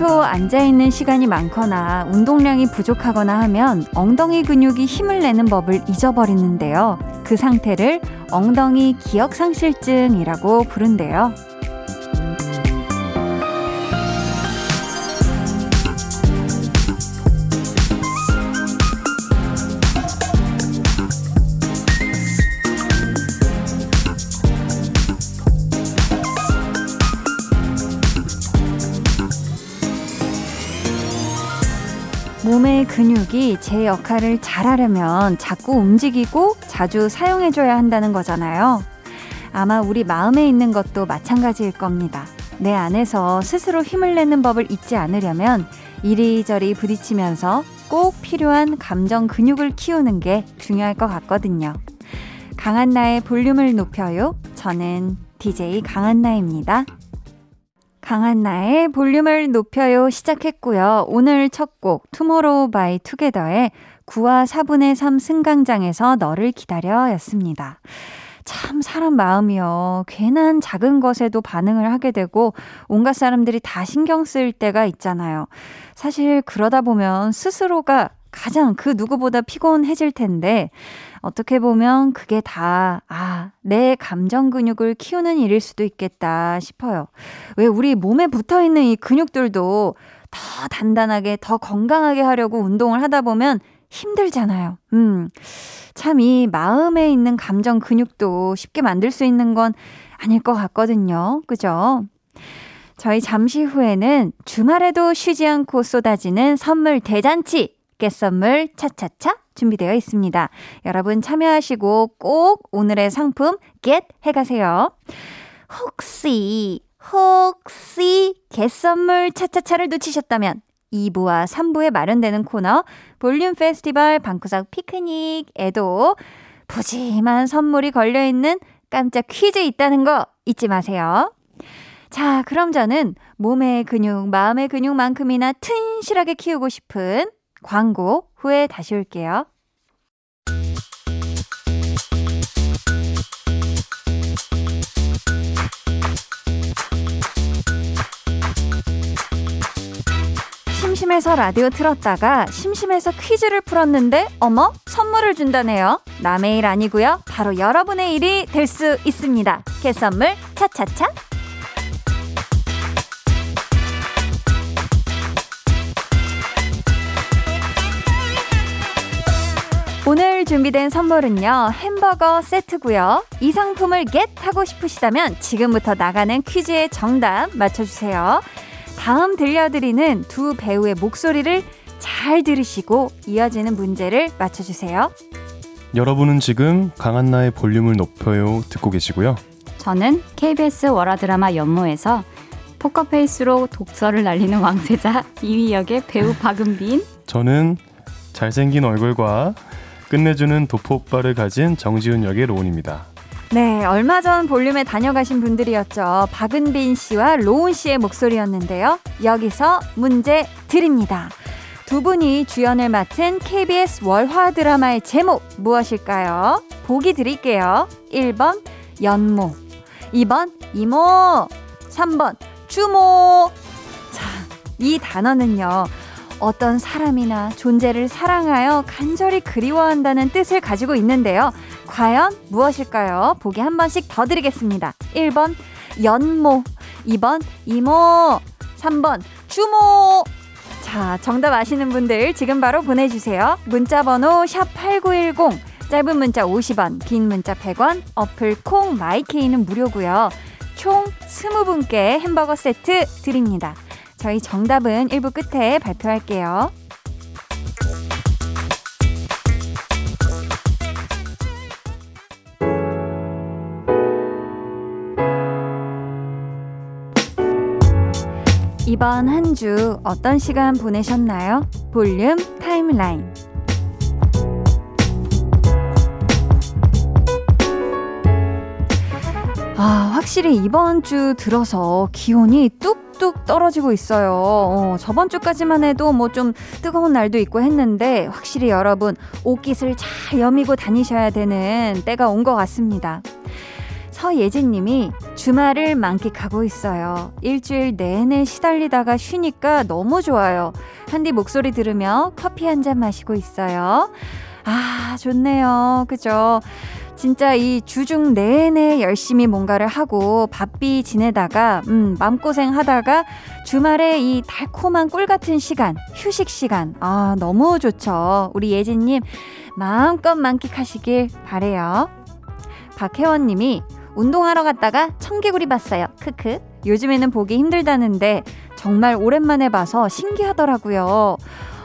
평소 앉아있는 시간이 많거나 운동량이 부족하거나 하면 엉덩이 근육이 힘을 내는 법을 잊어버리는데요. 그 상태를 엉덩이 기억상실증이라고 부른대요. 근육이 제 역할을 잘하려면 자꾸 움직이고 자주 사용해줘야 한다는 거잖아요. 아마 우리 마음에 있는 것도 마찬가지일 겁니다. 내 안에서 스스로 힘을 내는 법을 잊지 않으려면 이리저리 부딪히면서 꼭 필요한 감정 근육을 키우는 게 중요할 것 같거든요. 강한나의 볼륨을 높여요. 저는 DJ 강한나입니다. 강한나의 볼륨을 높여요 시작했고요. 오늘 첫 곡 투모로우바이투게더의 9와 4분의 3 승강장에서 너를 기다려 였습니다. 참 사람 마음이요. 괜한 작은 것에도 반응을 하게 되고 온갖 사람들이 다 신경 쓸 때가 있잖아요. 사실 그러다 보면 스스로가 가장 그 누구보다 피곤해질 텐데 어떻게 보면 그게 다, 아, 내 감정 근육을 키우는 일일 수도 있겠다 싶어요. 왜 우리 몸에 붙어 있는 이 근육들도 더 단단하게, 더 건강하게 하려고 운동을 하다 보면 힘들잖아요. 음. 참 이 마음에 있는 감정 근육도 쉽게 만들 수 있는 건 아닐 것 같거든요. 그죠? 저희 잠시 후에는 주말에도 쉬지 않고 쏟아지는 선물 대잔치 깨선물 차차차 준비되어 있습니다. 여러분 참여하시고 꼭 오늘의 상품 겟 해가세요. 혹시 혹시 개선물 차차차를 놓치셨다면 2부와 3부에 마련되는 코너 볼륨 페스티벌 방구석 피크닉에도 푸짐한 선물이 걸려있는 깜짝 퀴즈 있다는 거 잊지 마세요. 자, 그럼 저는 몸의 근육, 마음의 근육만큼이나 튼실하게 키우고 싶은 광고 후에 다시 올게요. 심심해서 라디오 틀었다가 심심해서 퀴즈를 풀었는데 어머 선물을 준다네요. 남의 일 아니고요. 바로 여러분의 일이 될 수 있습니다. 개선물 차차차 오늘 준비된 선물은요, 햄버거 세트고요. 이 상품을 겟 하고 싶으시다면 지금부터 나가는 퀴즈의 정답 맞춰주세요. 다음 들려드리는 두 배우의 목소리를 잘 들으시고 이어지는 문제를 맞춰주세요. 여러분은 지금 강한나의 볼륨을 높여요 듣고 계시고요. 저는 KBS 월화드라마 연모에서 포커페이스로 독설을 날리는 왕세자 이휘 역의 배우 박은빈. 저는 잘생긴 얼굴과 끝내주는 도포빨을 가진 정지훈 역의 로운입니다. 네, 얼마 전 볼륨에 다녀가신 분들이었죠. 박은빈 씨와 로운 씨의 목소리였는데요. 여기서 문제 드립니다. 두 분이 주연을 맡은 KBS 월화 드라마의 제목 무엇일까요? 보기 드릴게요. 1번 연모, 2번 이모, 3번 주모. 자, 이 단어는요. 어떤 사람이나 존재를 사랑하여 간절히 그리워한다는 뜻을 가지고 있는데요. 과연 무엇일까요? 보기 한 번씩 더 드리겠습니다. 1번 연모, 2번 이모, 3번 주모. 자, 정답 아시는 분들 지금 바로 보내주세요. 문자 번호 샵8910, 짧은 문자 50원, 긴 문자 100원, 어플 콩 마이케이는 무료고요. 총 20분께 햄버거 세트 드립니다. 저희 정답은 1부 끝에 발표할게요. 이번 한 주 어떤 시간 보내셨나요? 볼륨 타임라인. 아, 확실히 이번 주 들어서 기온이 뚝 뚝뚝 떨어지고 있어요. 어, 저번 주까지만 해도 뭐 좀 뜨거운 날도 있고 했는데 확실히 여러분 옷깃을 잘 여미고 다니셔야 되는 때가 온 것 같습니다. 서예진님이 주말을 만끽하고 있어요. 일주일 내내 시달리다가 쉬니까 너무 좋아요. 한디 목소리 들으며 커피 한 잔 마시고 있어요. 아, 좋네요. 그죠? 진짜 이 주중 내내 열심히 뭔가를 하고 바삐 지내다가, 음, 맘고생 하다가 주말에 이 달콤한 꿀 같은 시간, 휴식 시간, 아, 너무 좋죠. 우리 예진 님, 마음껏 만끽하시길 바래요. 박혜원 님이 운동하러 갔다가 청개구리 봤어요. 크크. 요즘에는 보기 힘들다는데 정말 오랜만에 봐서 신기하더라고요.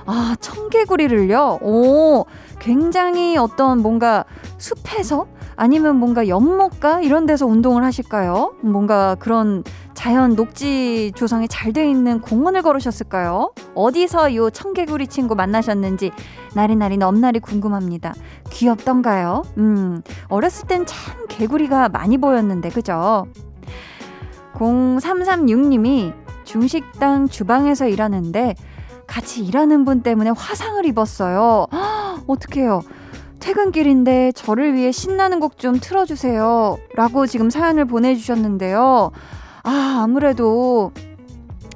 아, 청개구리를요? 오, 굉장히 어떤 뭔가 숲에서 아니면 뭔가 연못가 이런 데서 운동을 하실까요? 뭔가 그런 자연 녹지 조성이 잘 돼 있는 공원을 걸으셨을까요? 어디서 요 청개구리 친구 만나셨는지 나리나리 넘나리 궁금합니다. 귀엽던가요? 음, 어렸을 땐 참 개구리가 많이 보였는데, 그죠? 0336님이 중식당 주방에서 일하는데 같이 일하는 분 때문에 화상을 입었어요. 어떡해요. 퇴근길인데 저를 위해 신나는 곡 좀 틀어주세요. 라고 지금 사연을 보내주셨는데요. 아, 아무래도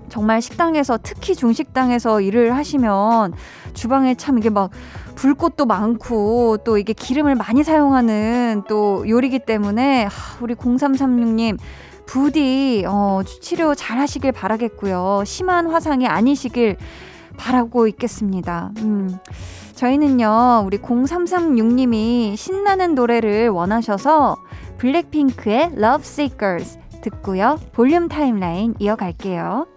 정말 식당에서 특히 중식당에서 일을 하시면 주방에 참 이게 막 불꽃도 많고 또 이게 기름을 많이 사용하는 또 요리기 때문에 우리 0336님 부디 어, 치료 잘 하시길 바라겠고요. 심한 화상이 아니시길 바라고 있겠습니다. 음. 저희는요, 우리 0336님이 신나는 노래를 원하셔서 블랙핑크의 Love Seekers 듣고요. 볼륨 타임라인 이어갈게요.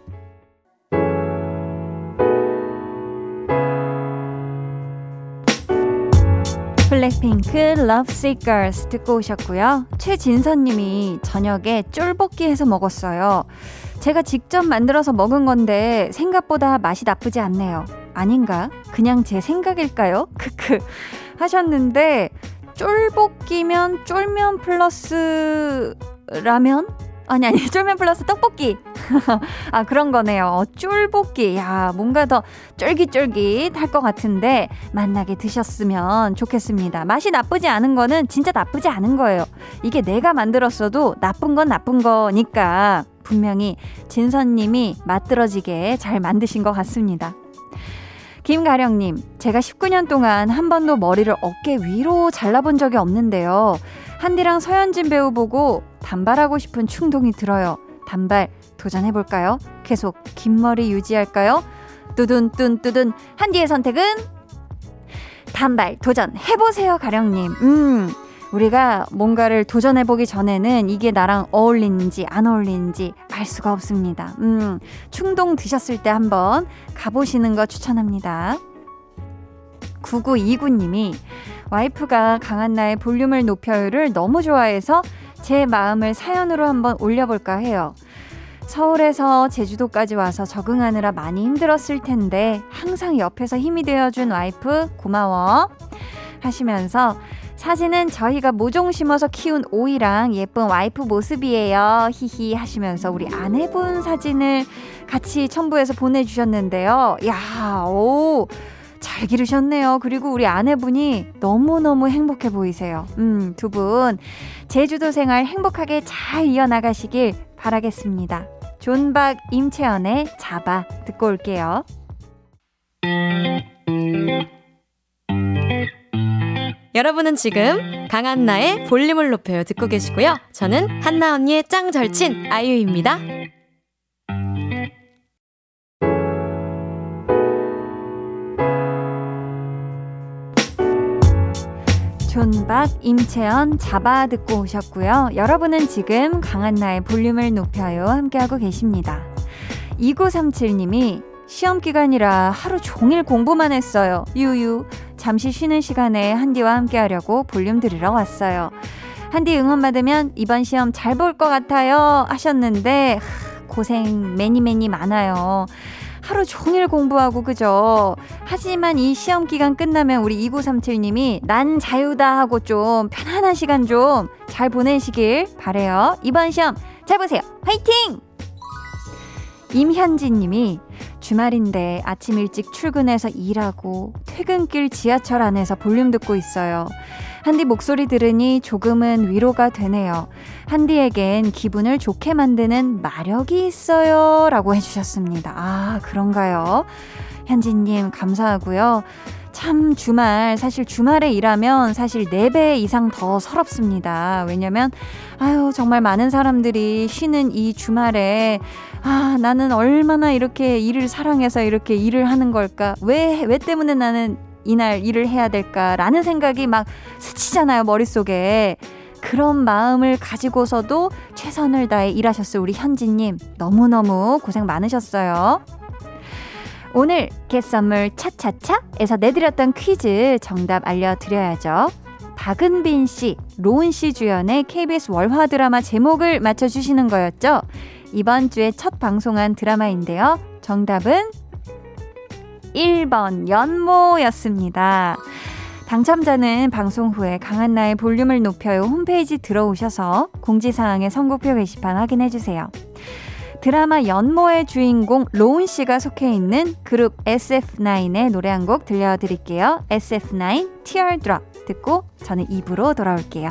블랙핑크 Love Seekers 듣고 오셨고요. 최진선 님이 저녁에 쫄볶이 해서 먹었어요. 제가 직접 만들어서 먹은 건데 생각보다 맛이 나쁘지 않네요. 아닌가? 그냥 제 생각일까요? 크크 하셨는데 쫄볶이면 쫄면 플러스 라면? 아니 아니 쫄면 플러스 떡볶이 아 그런 거네요 어, 쫄볶이 야 뭔가 더 쫄깃쫄깃할 것 같은데 만나게 드셨으면 좋겠습니다 맛이 나쁘지 않은 거는 진짜 나쁘지 않은 거예요 이게 내가 만들었어도 나쁜 건 나쁜 거니까 분명히 진선님이 맛들어지게 잘 만드신 것 같습니다 김가령님, 제가 19년 동안 한 번도 머리를 어깨 위로 잘라본 적이 없는데요. 한디랑 서현진 배우 보고 단발하고 싶은 충동이 들어요. 단발 도전해볼까요? 계속 긴 머리 유지할까요? 뚜둔뚜둔 뚜둔 한디의 선택은 단발 도전해보세요, 가령님. 음, 우리가 뭔가를 도전해보기 전에는 이게 나랑 어울리는지 안 어울리는지 알 수가 없습니다. 음, 충동 드셨을 때 한번 가보시는 거 추천합니다. 9929님이 와이프가 강한나의 볼륨을 높여요를 너무 좋아해서 제 마음을 사연으로 한번 올려볼까 해요. 서울에서 제주도까지 와서 적응하느라 많이 힘들었을 텐데 항상 옆에서 힘이 되어준 와이프 고마워 하시면서 사진은 저희가 모종 심어서 키운 오이랑 예쁜 와이프 모습이에요. 히히 하시면서 우리 아내분 사진을 같이 첨부해서 보내주셨는데요. 야, 오. 잘 기르셨네요. 그리고 우리 아내분이 너무너무 행복해 보이세요. 음, 두 분, 제주도 생활 행복하게 잘 이어나가시길 바라겠습니다. 존박 임채연의 잡아 듣고 올게요. 여러분은 지금 강한나의 볼륨을 높여요 듣고 계시고요. 저는 한나 언니의 짱 절친 아이유입니다. 존박, 임채연, 잡아 듣고 오셨고요. 여러분은 지금 강한나의 볼륨을 높여요 함께하고 계십니다. 2937님이 시험 기간이라 하루 종일 공부만 했어요. 유유. 잠시 쉬는 시간에 한디와 함께 하려고 볼륨 들으러 왔어요. 한디 응원 받으면 이번 시험 잘 볼 것 같아요. 하셨는데, 고생 many many 많아요. 하루 종일 공부하고 그죠? 하지만 이 시험 기간 끝나면 우리 2937님이 난 자유다 하고 좀 편안한 시간 좀 잘 보내시길 바래요. 이번 시험 잘 보세요. 화이팅! 임현지 님이 주말인데 아침 일찍 출근해서 일하고 퇴근길 지하철 안에서 볼륨 듣고 있어요. 한디 목소리 들으니 조금은 위로가 되네요. 한디에겐 기분을 좋게 만드는 마력이 있어요. 라고 해주셨습니다. 아, 그런가요? 현지님, 감사하고요. 참 주말 사실 주말에 일하면 사실 4배 이상 더 서럽습니다. 왜냐면 아유 정말 많은 사람들이 쉬는 이 주말에 아 나는 얼마나 이렇게 일을 사랑해서 이렇게 일을 하는 걸까? 왜왜 때문에 나는 이날 일을 해야 될까라는 생각이 막 스치잖아요, 머릿속에. 그런 마음을 가지고서도 최선을 다해 일하셨을 우리 현지님. 너무너무 고생 많으셨어요. 오늘 겟선물 차차차에서 내드렸던 퀴즈 정답 알려드려야죠. 박은빈 씨, 로운 씨 주연의 KBS 월화 드라마 제목을 맞춰주시는 거였죠. 이번 주에 첫 방송한 드라마인데요. 정답은 1번 연모였습니다. 당첨자는 방송 후에 강한나의 볼륨을 높여요 홈페이지 들어오셔서 공지사항의 선곡표 게시판 확인해주세요. 드라마 연모의 주인공 로운 씨가 속해 있는 그룹 SF9의 노래 한 곡 들려드릴게요. SF9 Teardrop 듣고 저는 입으로 돌아올게요.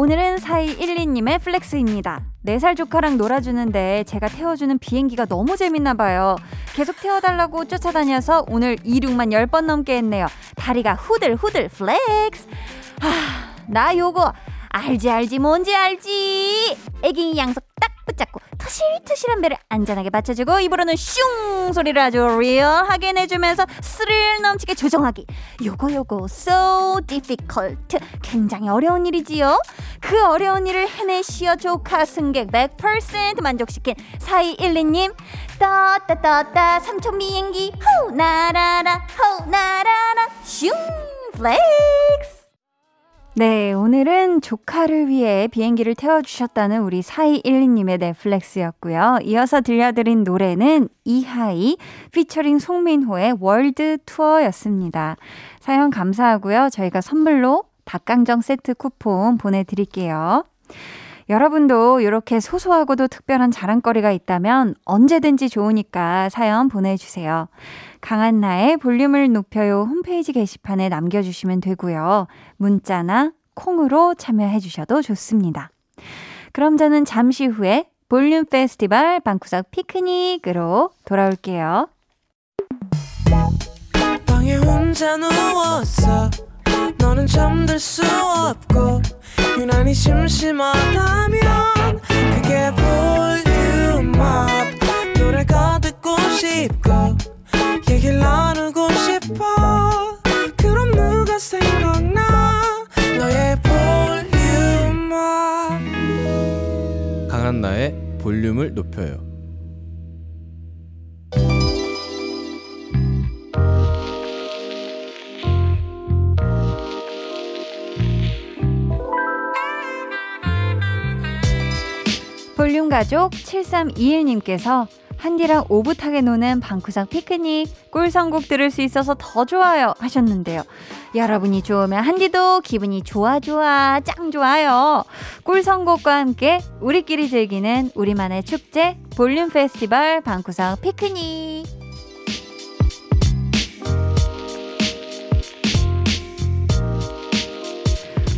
오늘은 4212님의 flex입니다. 4살 조카랑 놀아주는데 제가 태워주는 비행기가 너무 재밌나 봐요. 계속 태워달라고 쫓아다녀서 오늘 이륙만 10번 넘게 했네요. 다리가 후들후들 flex. 하, 나 요거 알지 알지 뭔지 알지. 애기 양손 딱 붙잡고 토실토실한 배를 안전하게 받쳐주고 입으로는 슝 소리를 아주 리얼하게 내주면서 스릴 넘치게 조정하기. 요거 요거 so difficult. 굉장히 어려운 일이지요. 그 어려운 일을 해내시어 조카 승객 100% 만족시킨 4212님 떴다 떴다 삼촌 비행기 호 날아라 호 날아라. 슝 flex 네, 오늘은 조카를 위해 비행기를 태워주셨다는 우리 4212님의 flex였고요. 이어서 들려드린 노래는 이하이 피처링 송민호의 World Tour였습니다. 사연 감사하고요. 저희가 선물로 닭강정 세트 쿠폰 보내드릴게요. 여러분도 이렇게 소소하고도 특별한 자랑거리가 있다면 언제든지 좋으니까 사연 보내주세요. 강한나의 볼륨을 높여요 홈페이지 게시판에 남겨주시면 되고요. 문자나 콩으로 참여해 주셔도 좋습니다. 그럼 저는 잠시 후에 볼륨 페스티벌 방구석 피크닉으로 돌아올게요. 너는 잠들 수 없고 유난히 심심하다면 그게 볼륨업 노래가 듣고 싶고 볼륨을 높여요. 볼륨 가족 7321님께서 한디랑 오붓하게 노는 방구석 피크닉 꿀 선곡 들을 수 있어서 더 좋아요 하셨는데요. 여러분이 좋으면 한디도 기분이 좋아 좋아 짱 좋아요. 꿀 선곡과 함께 우리끼리 즐기는 우리만의 축제 볼륨 페스티벌 방구석 피크닉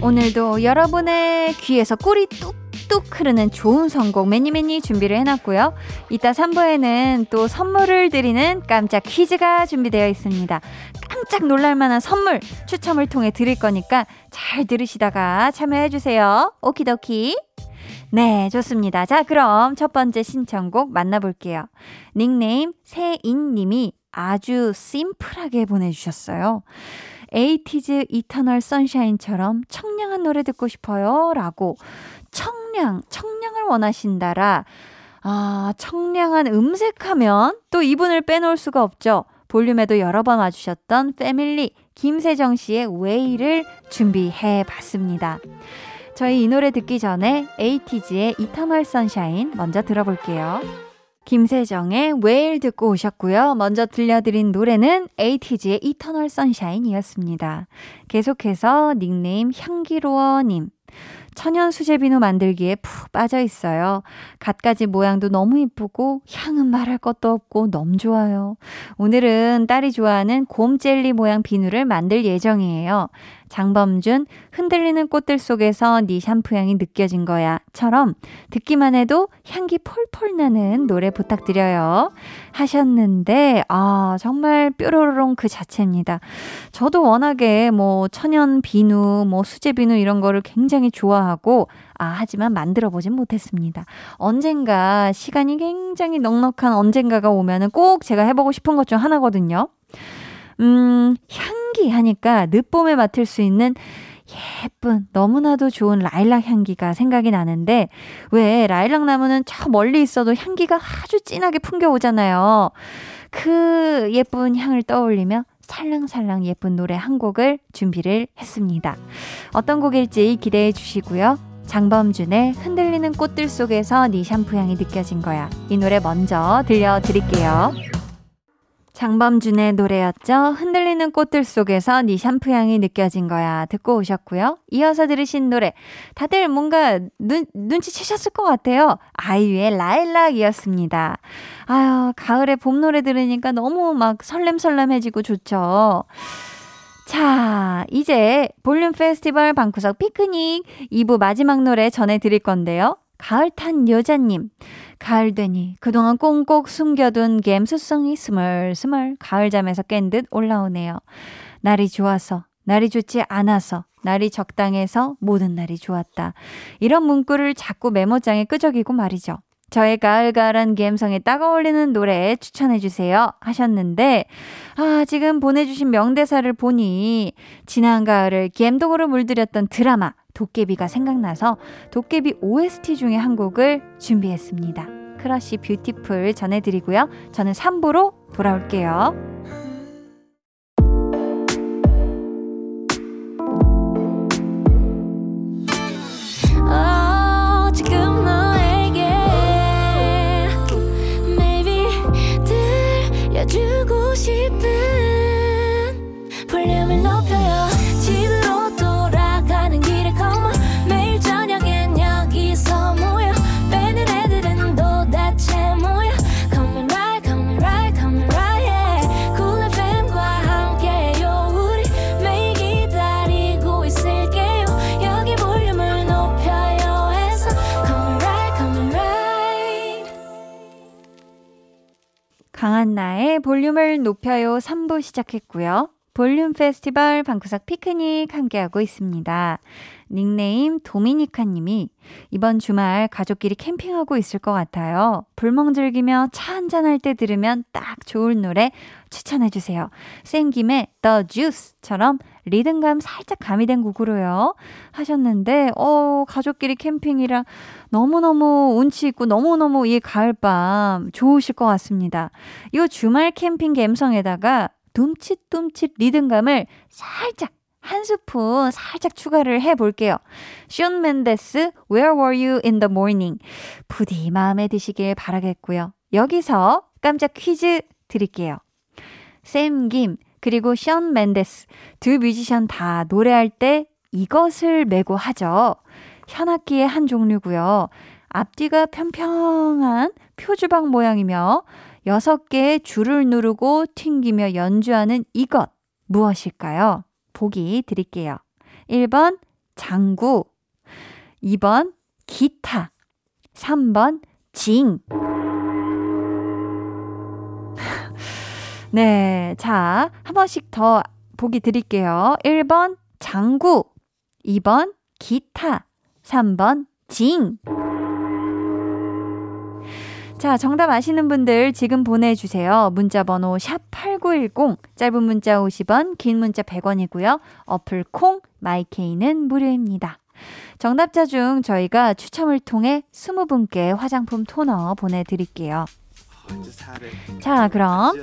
오늘도 여러분의 귀에서 꿀이 뚝 뚝뚝 흐르는 좋은 선곡 매니 매니 준비를 해놨고요. 이따 3부에는 또 선물을 드리는 깜짝 퀴즈가 준비되어 있습니다. 깜짝 놀랄만한 선물 추첨을 통해 드릴 거니까 잘 들으시다가 참여해주세요. 오키도키. 네, 좋습니다. 자, 그럼 첫 번째 신청곡 만나볼게요. 닉네임 세인님이 아주 심플하게 보내주셨어요. 에이티즈 Eternal Sunshine처럼 청량한 노래 듣고 싶어요. 라고 청량, 청량을 원하신다라. 아, 청량한 음색하면 또 이분을 빼놓을 수가 없죠. 볼륨에도 여러 번 와주셨던 패밀리 김세정 씨의 Whale을 준비해 봤습니다. 저희 이 노래 듣기 전에 에이티즈의 Eternal Sunshine 먼저 들어볼게요. 김세정의 Whale 듣고 오셨고요. 먼저 들려드린 노래는 에이티즈의 Eternal Sunshine이었습니다. 계속해서 닉네임 향기로워님. 천연 수제 비누 만들기에 푹 빠져 있어요. 갖가지 모양도 너무 이쁘고 향은 말할 것도 없고 너무 좋아요. 오늘은 딸이 좋아하는 곰 젤리 모양 비누를 만들 예정이에요. 장범준 흔들리는 꽃들 속에서 네 샴푸 향이 느껴진 거야처럼 듣기만 해도 향기 폴폴 나는 노래 부탁드려요. 하셨는데 아 정말 뾰로롱 그 자체입니다. 저도 워낙에 뭐 천연 비누, 뭐 수제 비누 이런 거를 굉장히 좋아하고 아 하지만 만들어 보진 못했습니다. 언젠가 시간이 굉장히 넉넉한 언젠가가 오면은 꼭 제가 해보고 싶은 것 중 하나거든요. 음, 향 기 하니까 늦봄에 맡을 수 있는 예쁜 너무나도 좋은 라일락 향기가 생각이 나는데 왜 라일락 나무는 저 멀리 있어도 향기가 아주 진하게 풍겨오잖아요. 그 예쁜 향을 떠올리며 살랑살랑 예쁜 노래 한 곡을 준비를 했습니다. 어떤 곡일지 기대해 주시고요. 장범준의 흔들리는 꽃들 속에서 네 샴푸 향이 느껴진 거야. 이 노래 먼저 들려드릴게요. 장범준의 노래였죠. 흔들리는 꽃들 속에서 네 샴푸 향이 느껴진 거야. 듣고 오셨고요. 이어서 들으신 노래. 다들 뭔가 눈, 눈치채셨을 것 같아요. 아이유의 라일락이었습니다. 아유, 가을에 봄 노래 들으니까 너무 막 설렘설렘해지고 좋죠. 자, 이제 볼륨 페스티벌 방구석 피크닉 2부 마지막 노래 전해드릴 건데요. 가을 탄 여자님. 가을 되니 그동안 꽁꽁 숨겨둔 갬수성이 스멀스멀 가을잠에서 깬 듯 올라오네요. 날이 좋아서, 날이 좋지 않아서, 날이 적당해서 모든 날이 좋았다. 이런 문구를 자꾸 메모장에 끄적이고 말이죠. 저의 가을가을한 감성에 딱 어울리는 노래 추천해주세요 하셨는데, 아, 지금 보내주신 명대사를 보니, 지난 가을을 갬동으로 물들였던 드라마, 도깨비가 생각나서 도깨비 OST 중에 한 곡을 준비했습니다. 크러쉬 Beautiful 전해드리고요. 저는 3부로 돌아올게요. 주고 싶은 강한나의 볼륨을 높여요 3부 시작했고요. 볼륨 페스티벌 방구석 피크닉 함께하고 있습니다. 닉네임 도미니카 님이 이번 주말 가족끼리 캠핑하고 있을 것 같아요. 불멍 즐기며 차 한잔할 때 들으면 딱 좋을 노래 추천해주세요. 생김에 The Juice처럼 리듬감 살짝 가미된 곡으로요. 하셨는데, 어, 가족끼리 캠핑이라 너무너무 운치 있고 너무너무 이 가을밤 좋으실 것 같습니다. 이 주말 캠핑 감성에다가 둠칫둠칫 리듬감을 살짝 한 스푼 살짝 추가를 해 볼게요. 숀 맨데스 Where Were You in the Morning 부디 마음에 드시길 바라겠고요. 여기서 깜짝 퀴즈 드릴게요. 샘김 그리고 션 맨데스 두 뮤지션 다 노래할 때 이것을 메고 하죠. 현악기의 한 종류고요. 앞뒤가 평평한 표주방 모양이며 여섯 개의 줄을 누르고 튕기며 연주하는 이것 무엇일까요? 보기 드릴게요. 1번 장구, 2번 기타. 3번 징. 네. 자, 한 번씩 더 보기 드릴게요. 1번 장구. 2번 기타. 3번 징. 자, 정답 아시는 분들 지금 보내주세요. 문자 번호 샵8910, 짧은 문자 50원, 긴 문자 100원이고요. 어플 콩, 마이케이는 무료입니다. 정답자 중 저희가 추첨을 통해 20분께 화장품 토너 보내드릴게요. 자, 그럼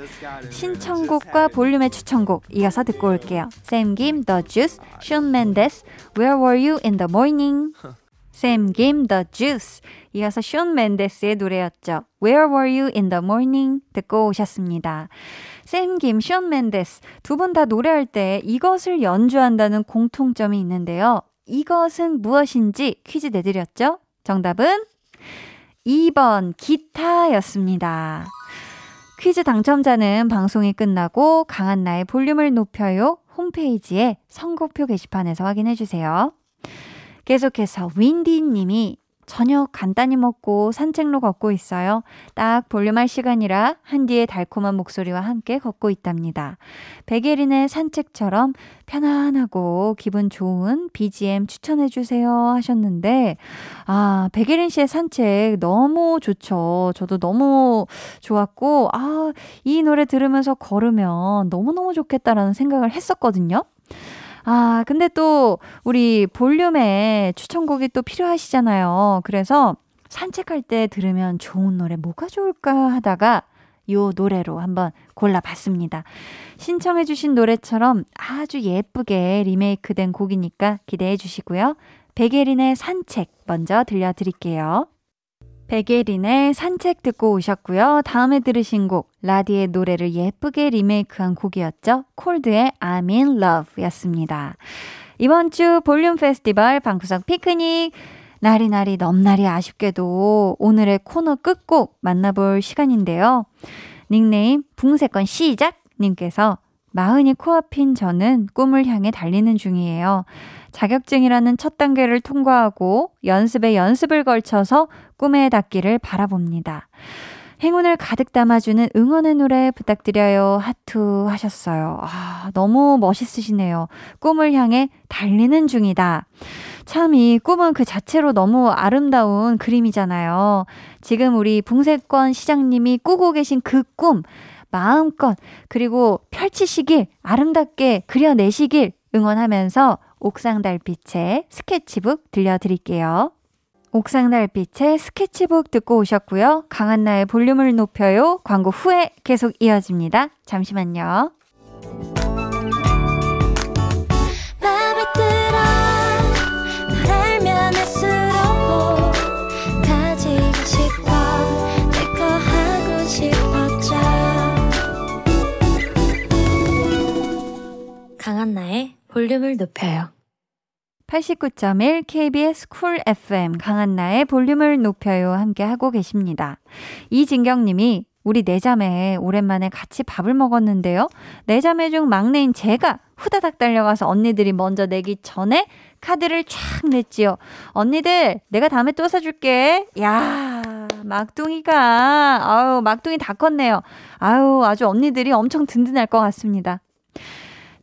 신청곡과 볼륨의 추천곡 이어서 듣고 올게요. 샘 김, The Juice, Shawn Mendes, Where Were You in the Morning? 샘 김, The Juice. 이어서 숀 맨데스의 노래였죠. Where Were You in the Morning? 듣고 오셨습니다. 샘 김, 숀 맨데스 두 분 다 노래할 때 이것을 연주한다는 공통점이 있는데요. 이것은 무엇인지 퀴즈 내드렸죠? 정답은 2번 기타였습니다. 퀴즈 당첨자는 방송이 끝나고 강한나의 볼륨을 높여요 홈페이지에 선곡표 게시판에서 확인해 주세요. 계속해서 윈디 님이 저녁 간단히 먹고 산책로 걷고 있어요. 딱 볼륨할 시간이라 한디의 달콤한 목소리와 함께 걷고 있답니다. 백예린의 산책처럼 편안하고 기분 좋은 BGM 추천해주세요 하셨는데, 아, 백예린 씨의 산책 너무 좋죠. 저도 너무 좋았고, 아, 이 노래 들으면서 걸으면 너무너무 좋겠다라는 생각을 했었거든요. 아, 근데 또 우리 볼륨에 추천곡이 또 필요하시잖아요. 그래서 산책할 때 들으면 좋은 노래 뭐가 좋을까 하다가 요 노래로 한번 골라봤습니다. 신청해주신 노래처럼 아주 예쁘게 리메이크된 곡이니까 기대해 주시고요. 백예린의 산책 먼저 들려드릴게요. 백예린의 산책 듣고 오셨고요. 다음에 들으신 곡 라디의 노래를 예쁘게 리메이크한 곡이었죠. 콜드의 I'm in love 였습니다. 이번 주 볼륨 페스티벌 방구석 피크닉 나리나리 넘나리 아쉽게도 오늘의 코너 끝곡 만나볼 시간인데요. 닉네임 붕세권 시작 님께서 마흔이 코앞인 저는 꿈을 향해 달리는 중이에요. 자격증이라는 첫 단계를 통과하고 연습에 연습을 걸쳐서 꿈에 닿기를 바라봅니다. 행운을 가득 담아주는 응원의 노래 부탁드려요. 하트 하셨어요. 아, 너무 멋있으시네요. 꿈을 향해 달리는 중이다. 참, 이 꿈은 그 자체로 너무 아름다운 그림이잖아요. 지금 우리 붕세권 시장님이 꾸고 계신 그 꿈, 마음껏, 그리고 펼치시길, 아름답게 그려내시길 응원하면서 옥상 달빛의 스케치북 들려드릴게요. 옥상 달빛의 스케치북 듣고 오셨고요. 강한나의 볼륨을 높여요. 광고 후에 계속 이어집니다. 잠시만요. 강한나의 볼륨을 높여요. 89.1 KBS 쿨 FM 강한나의 볼륨을 높여요 함께 하고 계십니다. 이진경 님이 우리 내자매 오랜만에 같이 밥을 먹었는데요. 내자매 중 막내인 제가 후다닥 달려가서 언니들이 먼저 내기 전에 카드를 쫙 냈지요. 언니들 내가 다음에 또 사줄게. 야 막둥이가 아유 막둥이 다 컸네요. 아유 아주 언니들이 엄청 든든할 것 같습니다.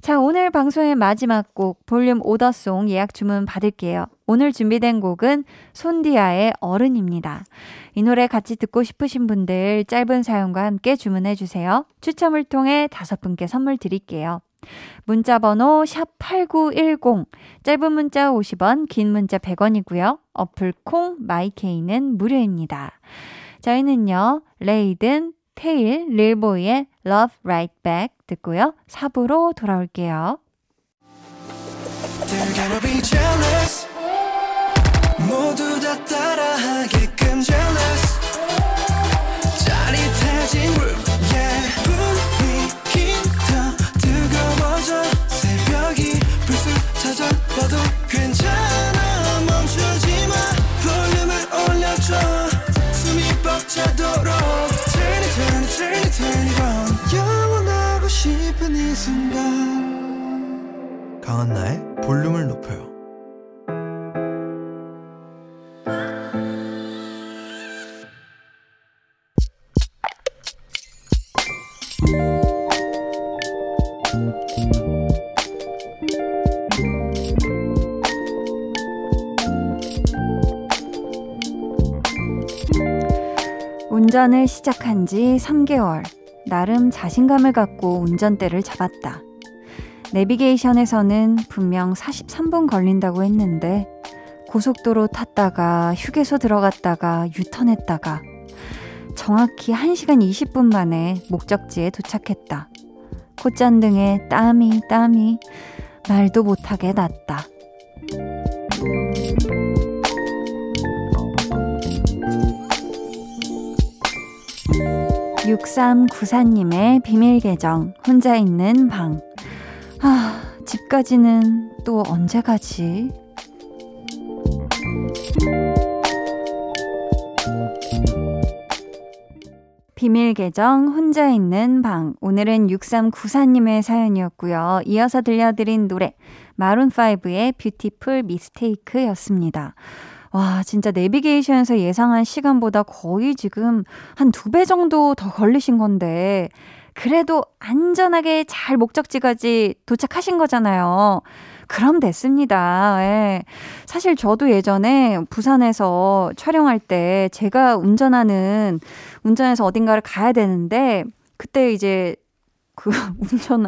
자, 오늘 방송의 마지막 곡 볼륨 오더송 예약 주문 받을게요. 오늘 준비된 곡은 손디아의 어른입니다. 이 노래 같이 듣고 싶으신 분들 짧은 사연과 함께 주문해 주세요. 추첨을 통해 다섯 분께 선물 드릴게요. 문자 번호 샵8910 짧은 문자 50원, 긴 문자 100원이고요. 어플 콩 마이케이는 무료입니다. 저희는요. 레이든 테일 릴보이의 Love Right Back 듣고요. 4부로 돌아올게요. Gonna 강한나의 볼륨을 높여요 운전을 시작한 지 3개월. 나름 자신감을 갖고 운전대를 잡았다. 내비게이션에서는 분명 43분 걸린다고 했는데 고속도로 탔다가 휴게소 들어갔다가 유턴했다가 정확히 1시간 20분 만에 목적지에 도착했다. 콧잔등에 땀이 땀이 말도 못하게 났다. 6394님의 비밀 계정, 혼자 있는 방. 아, 집까지는 또 언제 가지? 비밀 계정 혼자 있는 방. 오늘은 6394님의 사연이었고요. 이어서 들려드린 노래 마룬5의 뷰티풀 미스테이크였습니다. 와, 진짜 내비게이션에서 예상한 시간보다 거의 지금 한 두 배 정도 더 걸리신 건데, 그래도 안전하게 잘 목적지까지 도착하신 거잖아요. 그럼 됐습니다. 예. 사실 저도 예전에 부산에서 촬영할 때 제가 운전하는, 운전해서 어딘가를 가야 되는데, 그때 이제 그 운전,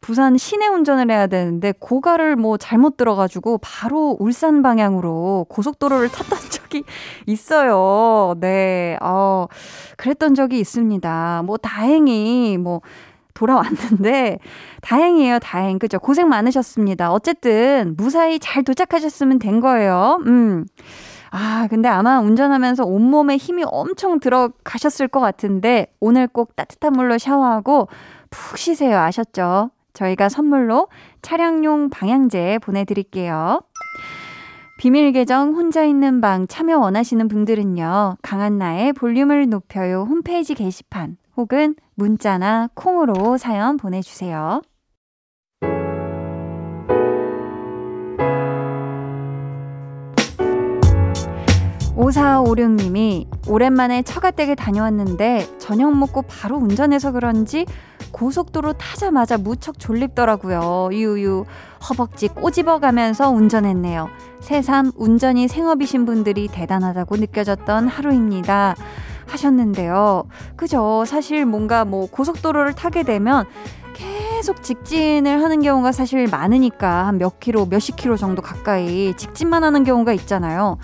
부산 시내 운전을 해야 되는데 고가를 뭐 잘못 들어가지고 바로 울산 방향으로 고속도로를 탔던 적이 있어요. 네, 어, 그랬던 적이 있습니다. 뭐 다행히 뭐 돌아왔는데 다행이에요, 다행. 그죠? 고생 많으셨습니다. 어쨌든 무사히 잘 도착하셨으면 된 거예요. 음. 아, 근데 아마 운전하면서 온몸에 힘이 엄청 들어가셨을 것 같은데 오늘 꼭 따뜻한 물로 샤워하고 푹 쉬세요. 아셨죠? 저희가 선물로 차량용 방향제 보내드릴게요. 비밀 계정 혼자 있는 방 참여 원하시는 분들은요. 강한나의 볼륨을 높여요 홈페이지 게시판 혹은 문자나 콩으로 사연 보내주세요. 5456님이 오랜만에 처가댁에 다녀왔는데 저녁 먹고 바로 운전해서 그런지 고속도로 타자마자 무척 졸립더라고요. 유유 허벅지 꼬집어 가면서 운전했네요. 새삼 운전이 생업이신 분들이 대단하다고 느껴졌던 하루입니다. 하셨는데요. 그죠? 사실 뭔가 뭐 고속도로를 타게 되면 계속 직진을 하는 경우가 사실 많으니까 한 몇 킬로, 몇십 킬로 정도 가까이 직진만 하는 경우가 있잖아요.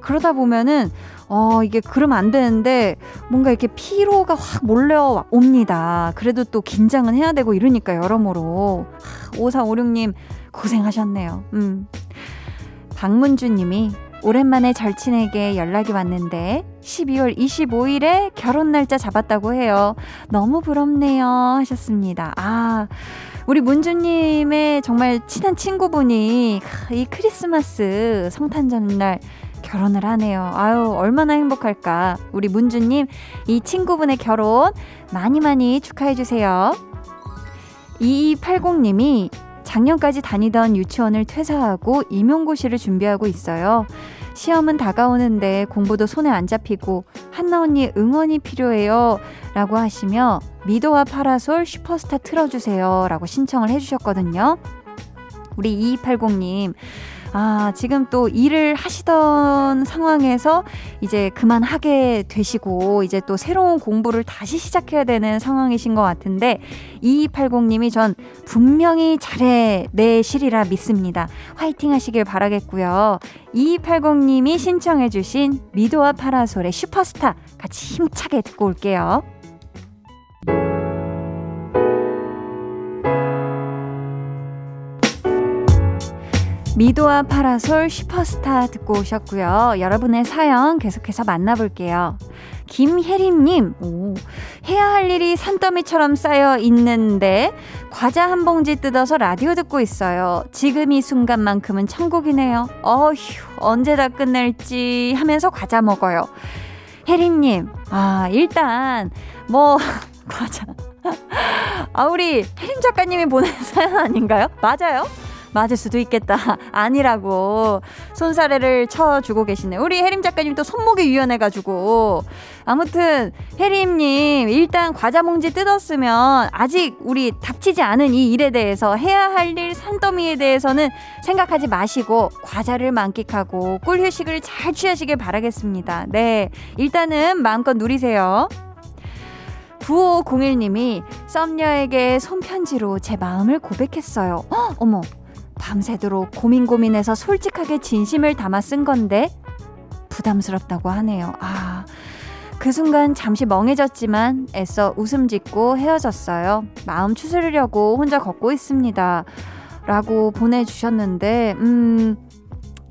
그러다 보면은 어, 이게 그러면 안 되는데 뭔가 이렇게 피로가 확 몰려옵니다. 그래도 또 긴장은 해야 되고 이러니까 여러모로. 5456님 고생하셨네요. 음. 박문주 님이 오랜만에 절친에게 연락이 왔는데 12월 25일에 결혼 날짜 잡았다고 해요. 너무 부럽네요. 하셨습니다. 아, 우리 문주님의 정말 친한 친구분이 이 크리스마스 성탄절날 결혼을 하네요. 아유, 얼마나 행복할까. 우리 문주님, 이 친구분의 결혼 많이 많이 축하해주세요. 2280님이 작년까지 다니던 유치원을 퇴사하고 임용고시를 준비하고 있어요. 시험은 다가오는데 공부도 손에 안 잡히고 한나 언니 응원이 필요해요. 라고 하시며 미도와 파라솔 슈퍼스타 틀어주세요. 라고 신청을 해주셨거든요. 우리 2280님, 아, 지금 또 일을 하시던 상황에서 이제 그만하게 되시고 이제 또 새로운 공부를 다시 시작해야 되는 상황이신 것 같은데 2280님이 전 분명히 잘해 내시리라 믿습니다. 화이팅 하시길 바라겠고요. 2280님이 신청해주신 미도와 파라솔의 슈퍼스타 같이 힘차게 듣고 올게요. 미도와 파라솔 슈퍼스타 듣고 오셨고요. 여러분의 사연 계속해서 만나볼게요. 김혜림님, 오, 해야 할 일이 산더미처럼 쌓여 있는데 과자 한 봉지 뜯어서 라디오 듣고 있어요. 지금 이 순간만큼은 천국이네요. 어휴, 언제 다 끝낼지 하면서 과자 먹어요. 혜림님, 아, 일단, 뭐, 과자. 아, 우리 혜림 작가님이 보낸 사연 아닌가요? 맞아요? 맞을 수도 있겠다. 아니라고. 손사래를 쳐주고 계시네. 우리 혜림 작가님 또 손목이 유연해가지고. 아무튼, 혜림님, 일단 과자 봉지 뜯었으면 아직 우리 닥치지 않은 이 일에 대해서 해야 할 일 산더미에 대해서는 생각하지 마시고 과자를 만끽하고 꿀 휴식을 잘 취하시길 바라겠습니다. 네. 일단은 마음껏 누리세요. 9501님이 썸녀에게 손편지로 제 마음을 고백했어요. 헉, 어머, 밤새도록 고민 고민해서 솔직하게 진심을 담아 쓴 건데 부담스럽다고 하네요. 아, 그 순간 잠시 멍해졌지만 애써 웃음 짓고 헤어졌어요. 마음 추스르려고 혼자 걷고 있습니다. 라고 보내주셨는데, 음,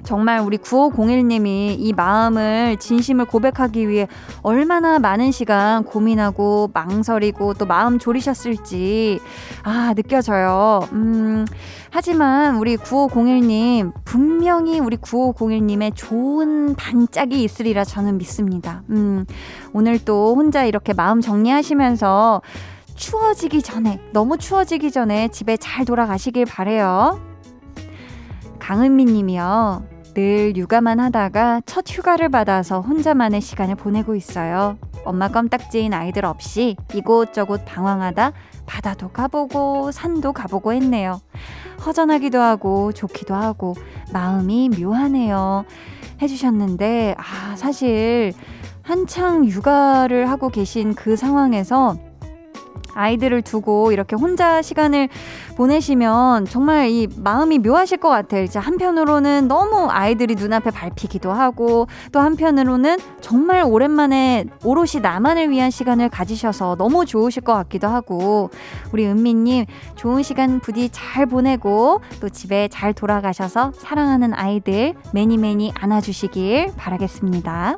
정말 우리 9501님이 이 마음을 진심을 고백하기 위해 얼마나 많은 시간 고민하고 망설이고 또 마음 졸이셨을지 아 느껴져요. 음 하지만 우리 9501님 분명히 우리 9501님의 좋은 반짝이 있으리라 저는 믿습니다. 음 오늘 또 혼자 이렇게 마음 정리하시면서 추워지기 전에 너무 추워지기 전에 집에 잘 돌아가시길 바래요. 강은미 님이요. 늘 육아만 하다가 첫 휴가를 받아서 혼자만의 시간을 보내고 있어요. 엄마 껌딱지인 아이들 없이 이곳저곳 방황하다 바다도 가보고 산도 가보고 했네요. 허전하기도 하고 좋기도 하고 마음이 묘하네요. 해주셨는데, 아, 사실 한창 육아를 하고 계신 그 상황에서 아이들을 두고 이렇게 혼자 시간을 보내시면 정말 이 마음이 묘하실 것 같아요. 이제 한편으로는 너무 아이들이 눈앞에 밟히기도 하고 또 한편으로는 정말 오랜만에 오롯이 나만을 위한 시간을 가지셔서 너무 좋으실 것 같기도 하고 우리 은미님 좋은 시간 부디 잘 보내고 또 집에 잘 돌아가셔서 사랑하는 아이들 매니 매니 안아주시길 바라겠습니다.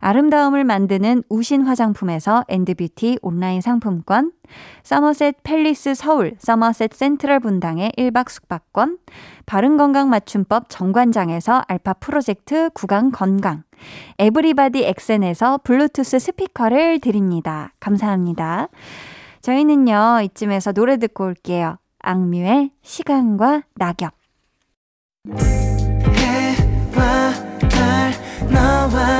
아름다움을 만드는 우신 화장품에서 엔드뷰티 온라인 상품권, 서머셋 팰리스 서울 서머셋 센트럴 분당의 1박 숙박권, 바른건강 맞춤법 정관장에서 알파 프로젝트 구강 건강, 에브리바디 엑센에서 블루투스 스피커를 드립니다. 감사합니다. 저희는요, 이쯤에서 노래 듣고 올게요. 악뮤의 시간과 낙엽. 너와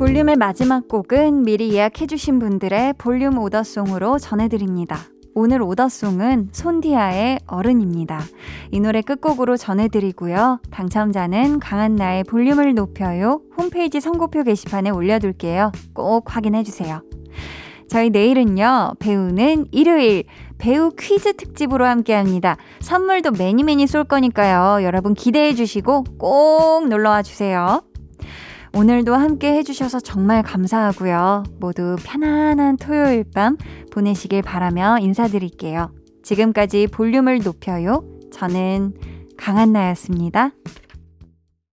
볼륨의 마지막 곡은 미리 예약해주신 분들의 볼륨 오더송으로 전해드립니다. 오늘 오더송은 손디아의 어른입니다. 이 노래 끝곡으로 전해드리고요. 당첨자는 강한나의 볼륨을 높여요. 홈페이지 선고표 게시판에 올려둘게요. 꼭 확인해주세요. 저희 내일은요, 배우는 일요일, 배우 퀴즈 특집으로 함께 합니다. 선물도 매니 매니 쏠 거니까요. 여러분 기대해 주시고 꼭 놀러와 주세요. 오늘도 함께 해주셔서 정말 감사하고요. 모두 편안한 토요일 밤 보내시길 바라며 인사드릴게요. 지금까지 볼륨을 높여요. 저는 강한나였습니다.